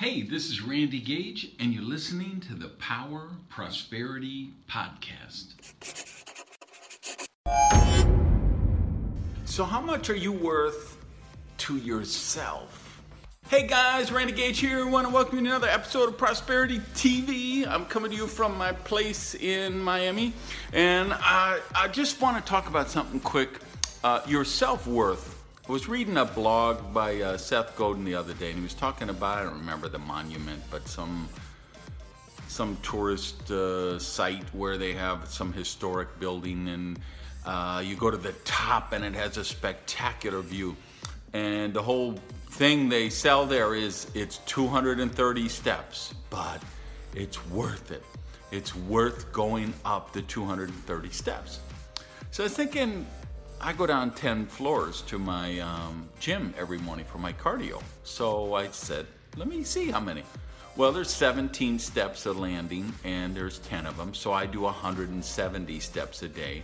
Hey, this is Randy Gage, and you're listening to the Power Prosperity Podcast. So, how much are you worth to yourself? Hey guys, Randy Gage here. I want to welcome you to another episode of Prosperity TV. I'm coming to you from my place in Miami, and I, I just want to talk about something quick uh, your self worth I was reading a blog by uh, Seth Godin the other day, and he was talking about I don't remember the monument, but some some tourist uh, site where they have some historic building, and uh, you go to the top, and it has a spectacular view. And the whole thing they sell there is it's 230 steps, but it's worth it. It's worth going up the 230 steps. So I was thinking, I go down 10 floors to my um, gym every morning for my cardio. So I said, let me see how many. Well, there's 17 steps a landing, and there's 10 of them. So I do 170 steps a day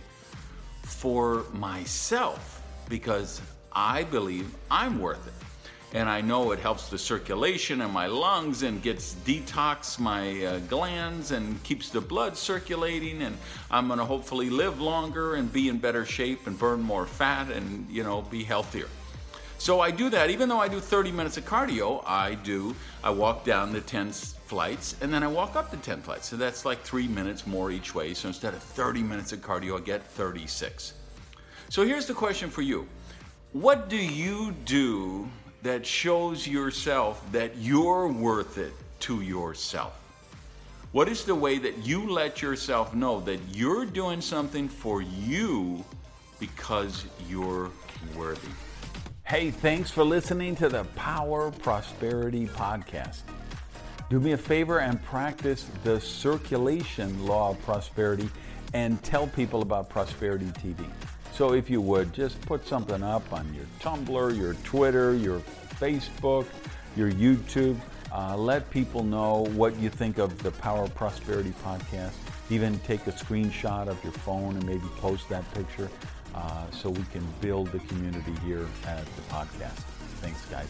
for myself because I believe I'm worth it and I know it helps the circulation in my lungs and gets detox my uh, glands and keeps the blood circulating and I'm going to hopefully live longer and be in better shape and burn more fat and you know be healthier. So I do that even though I do 30 minutes of cardio, I do I walk down the 10 flights and then I walk up the 10 flights. So that's like 3 minutes more each way. So instead of 30 minutes of cardio, I get 36. So here's the question for you. What do you do that shows yourself that you're worth it to yourself? What is the way that you let yourself know that you're doing something for you because you're worthy? Hey, thanks for listening to the Power Prosperity Podcast. Do me a favor and practice the circulation law of prosperity and tell people about Prosperity TV. So if you would, just put something up on your Tumblr, your Twitter, your Facebook, your YouTube. Uh, let people know what you think of the Power of Prosperity podcast. Even take a screenshot of your phone and maybe post that picture uh, so we can build the community here at the podcast. Thanks, guys.